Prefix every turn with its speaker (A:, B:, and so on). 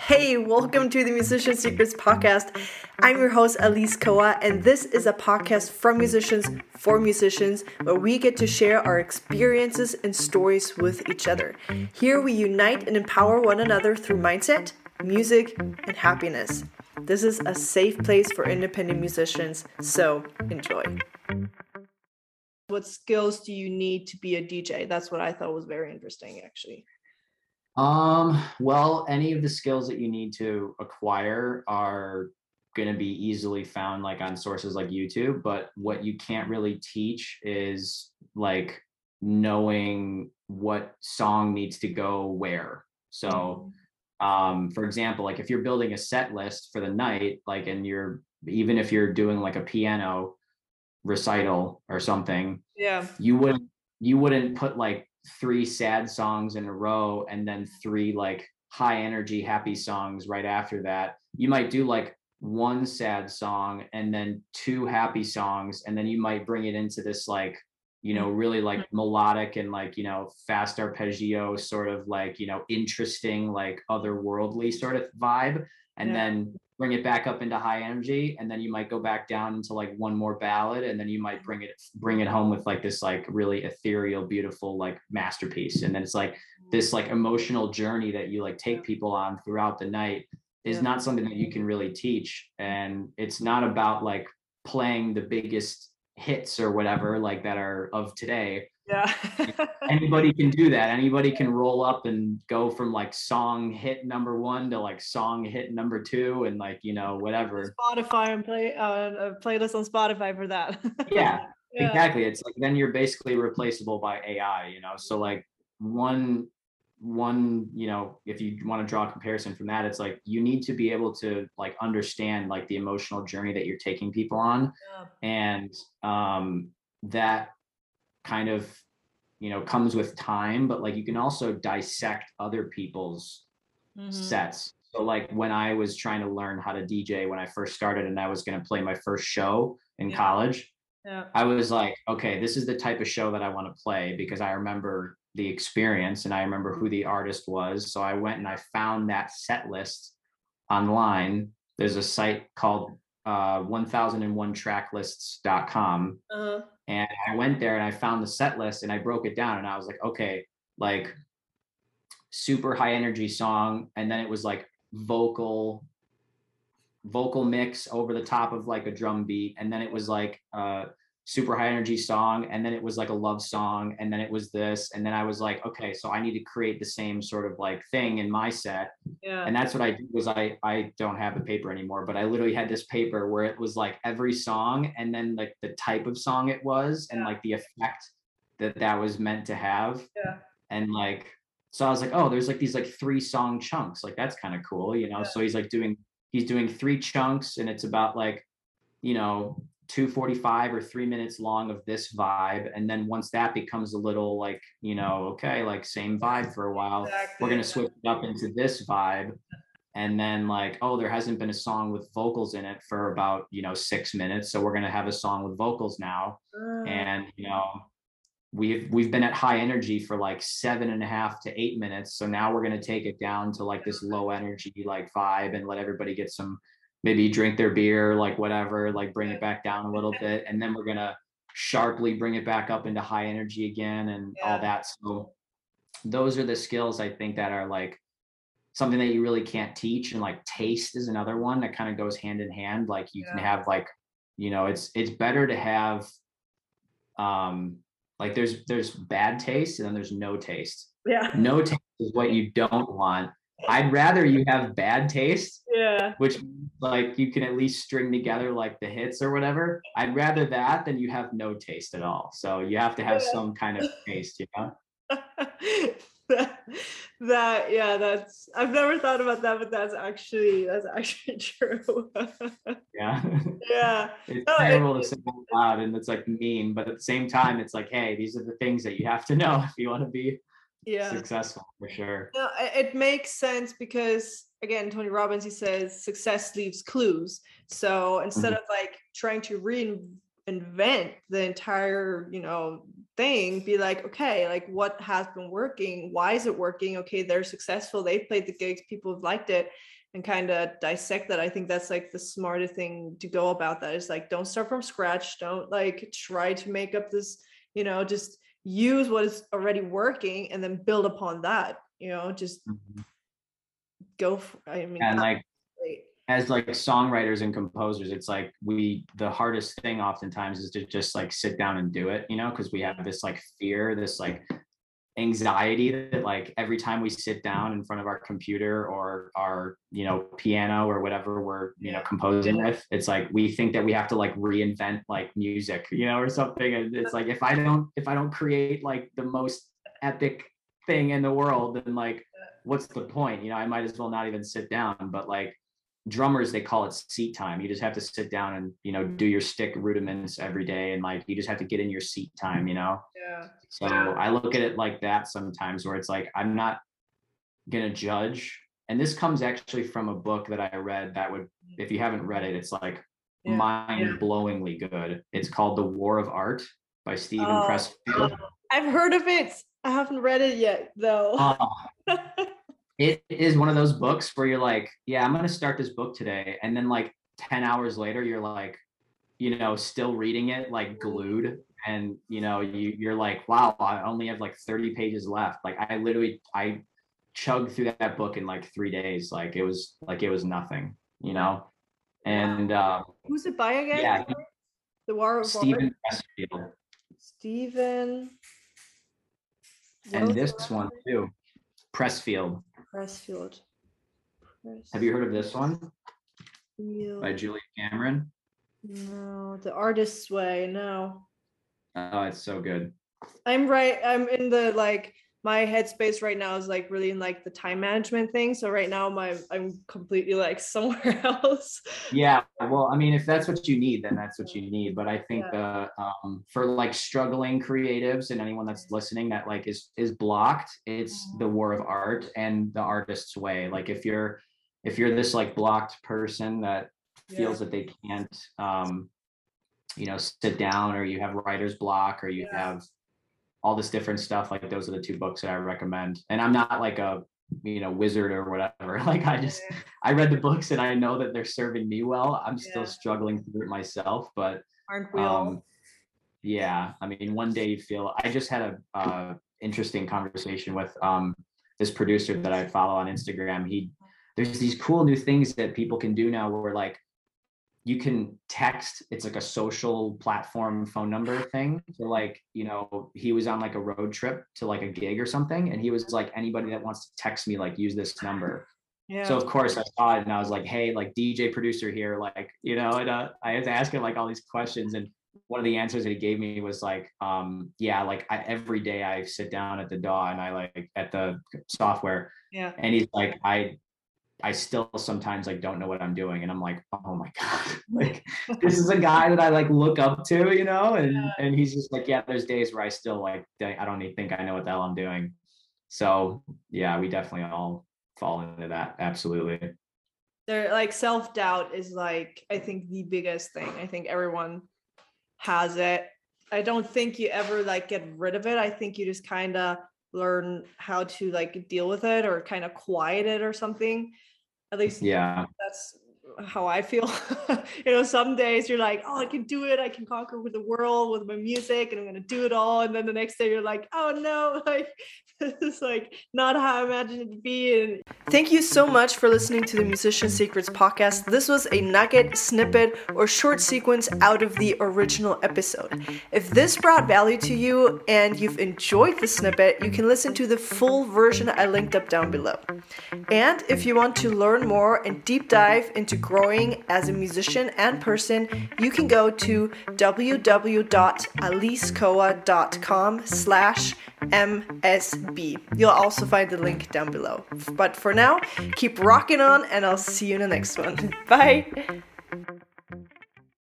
A: Hey, welcome to the Musician Secrets Podcast. I'm your host, Alise Koa, and this is a podcast from musicians for musicians where we get to share our experiences and stories with each other. Here we unite and empower one another through mindset, music, and happiness. This is a safe place for independent musicians, so enjoy. What skills do you need to be a DJ? That's what I thought was very interesting, actually.
B: Um, well, any of the skills that you need to acquire are going to be easily found like on sources like YouTube, but what you can't really teach is like knowing what song needs to go where. So, mm-hmm. um, for example, like if you're building a set list for the night, like, and you're even if you're doing like a piano recital or something,
A: yeah,
B: you wouldn't you wouldn't put like three sad songs in a row and then three like high energy happy songs right after that you might do like one sad song and then two happy songs and then you might bring it into this like you know really like mm-hmm. melodic and like you know fast arpeggio sort of like you know interesting like otherworldly sort of vibe and yeah. then bring it back up into high energy and then you might go back down into like one more ballad and then you might bring it bring it home with like this like really ethereal beautiful like masterpiece. And then it's like this like emotional journey that you like take people on throughout the night is not something that you can really teach. And it's not about like playing the biggest hits or whatever like that are of today
A: yeah.
B: Anybody can do that. Anybody can roll up and go from like song hit number one to like song hit number two and like, you know, whatever.
A: Spotify and play uh, a playlist on Spotify for that.
B: yeah, yeah, exactly. It's like then you're basically replaceable by AI, you know. So like one one you know if you want to draw a comparison from that it's like you need to be able to like understand like the emotional journey that you're taking people on yeah. and um that kind of you know comes with time but like you can also dissect other people's mm-hmm. sets so like when i was trying to learn how to dj when i first started and i was going to play my first show in yeah. college
A: yeah.
B: i was like okay this is the type of show that i want to play because i remember the experience and i remember who the artist was so i went and i found that set list online there's a site called uh, 1001tracklists.com uh-huh. And i went there and i found the set list and i broke it down and i was like okay like super high energy song. And then it was like vocal vocal mix over the top of like a drum beat. And then it was like uh super high energy song and then it was like a love song and then it was this and then i was like okay so i need to create the same sort of like thing in my set
A: yeah.
B: and that's what i did was i i don't have the paper anymore but i literally had this paper where it was like every song and then like the type of song it was and yeah. like the effect that that was meant to have
A: yeah.
B: and like so i was like oh there's like these like three song chunks like that's kind of cool you know yeah. so he's like doing he's doing three chunks and it's about like you know 245 or three minutes long of this vibe. And then once that becomes a little like you know okay like same vibe for a while exactly. we're going to switch it up into this vibe. And then like oh there hasn't been a song with vocals in it for about you know six minutes. So we're going to have a song with vocals now. Uh. and you know we've we've been at high energy for like seven and a half to eight minutes. So now we're going to take it down to like this low energy like vibe and let everybody get some maybe drink their beer, like whatever, like bring it back down a little bit. And then we're going to sharply bring it back up into high energy again and yeah. all that. So those are the skills I think that are like something that you really can't teach. And like taste is another one that kind of goes hand in hand. Like you yeah. can have like, you know, it's, it's better to have, um, like there's, there's bad taste and then there's no taste.
A: Yeah.
B: No taste is what you don't want. I'd rather you have bad taste.
A: Yeah.
B: Which like you can at least string together like the hits or whatever. I'd rather that than you have no taste at all. So you have to have yeah. some kind of taste, you know?
A: that, that yeah, that's I've never thought about that, but that's actually that's actually true.
B: yeah.
A: Yeah.
B: it's no, terrible it, to say out loud and it's like mean, but at the same time, it's like, hey, these are the things that you have to know if you want to be
A: yeah.
B: successful for sure.
A: No, it makes sense because again tony robbins he says success leaves clues. So instead mm-hmm. of like trying to reinvent the entire you know thing be like okay like what has been working? Why is it working? Okay they're successful. They played the gigs. People have liked it. And kind of dissect that. I think that's like the smartest thing to go about that is like don't start from scratch. Don't like try to make up this you know just use what is already working and then build upon that you know just mm-hmm. go for, i mean
B: and like as like songwriters and composers it's like we the hardest thing oftentimes is to just like sit down and do it you know because we have this like fear this like anxiety that like every time we sit down in front of our computer or our you know piano or whatever we're you know composing with it's like we think that we have to like reinvent like music you know or something. And it's like if i don't if i don't create like the most epic thing in the world then like what's the point? You know i might as well not even sit down. But like drummers they call it seat time. You just have to sit down and you know do your stick rudiments every day. And like you just have to get in your seat time you know?
A: Yeah.
B: So i look at it like that sometimes where it's like i'm not gonna judge. And this comes actually from a book that i read that would if you haven't read it it's like yeah. mind-blowingly good. It's called the war of art by steven oh, Pressfield.
A: I've heard of it. I haven't read it yet though. Uh,
B: it is one of those books where you're like, yeah, I'm gonna start this book today, and then like ten hours later, you're like, you know, still reading it like glued, and you know, you you're like, wow, I only have like 30 pages left. Like I literally I chugged through that book in like three days. Like it was like it was nothing, you know. And um,
A: who's it by again? Yeah, the War of
B: Steven Pressfield.
A: Steven.
B: And this one too, Pressfield.
A: Pressfield.
B: Press Have you heard of this one? By Julia Cameron?
A: No, The Artist's Way. No.
B: Oh, it's so good.
A: I'm right. I'm in the like my headspace right now is like really in like the time management thing. So right now my I'm completely like somewhere else.
B: Yeah. Well, I mean, if that's what you need, then that's what you need. But I think yeah. uh, um, for like struggling creatives and anyone that's listening that like is is blocked, it's the war of art and the artist's way. Like if you're if you're this like blocked person that feels yeah. that they can't um you know sit down or you have writer's block or you yeah. have all this different stuff. Like those are the two books that I recommend. And I'm not like a you know wizard or whatever. Like I just I read the books and I know that they're serving me well. I'm still yeah. struggling through it myself, but
A: aren't we all? Um,
B: yeah, I mean, one day you feel. I just had a uh, interesting conversation with um this producer that I follow on Instagram. He there's these cool new things that people can do now where like you can text it's like a social platform phone number thing so like you know he was on like a road trip to like a gig or something and he was like anybody that wants to text me like use this number yeah. so of course i saw it and i was like hey like dj producer here like you know and uh, i was asking like all these questions and one of the answers that he gave me was like um yeah like I, every day i sit down at the daw and i like at the software
A: yeah
B: and he's like i I still sometimes like don't know what I'm doing and I'm like, oh my God, like this is a guy that I like look up to, you know? And yeah. and he's just like, yeah, there's days where I still like I don't even think I know what the hell I'm doing. So yeah, we definitely all fall into that. Absolutely.
A: There like self-doubt is like I think the biggest thing. I think everyone has it. I don't think you ever like get rid of it. I think you just kind of learn how to like deal with it or kind of quiet it or something at least
B: yeah
A: that's how I feel. you know, some days you're like, oh, I can do it. I can conquer with the world with my music and I'm going to do it all. And then the next day you're like, oh no, like is like not how I imagined it to be. And Thank you so much for listening to the Musician Secrets podcast. This was a nugget, snippet, or short sequence out of the original episode. If this brought value to you and you've enjoyed the snippet, you can listen to the full version I linked up down below. And if you want to learn more and deep dive into growing as a musician and person, you can go to www.alisekoa.com slash MSB. You'll also find the link down below. But for now, keep rocking on and I'll see you in the next one. Bye!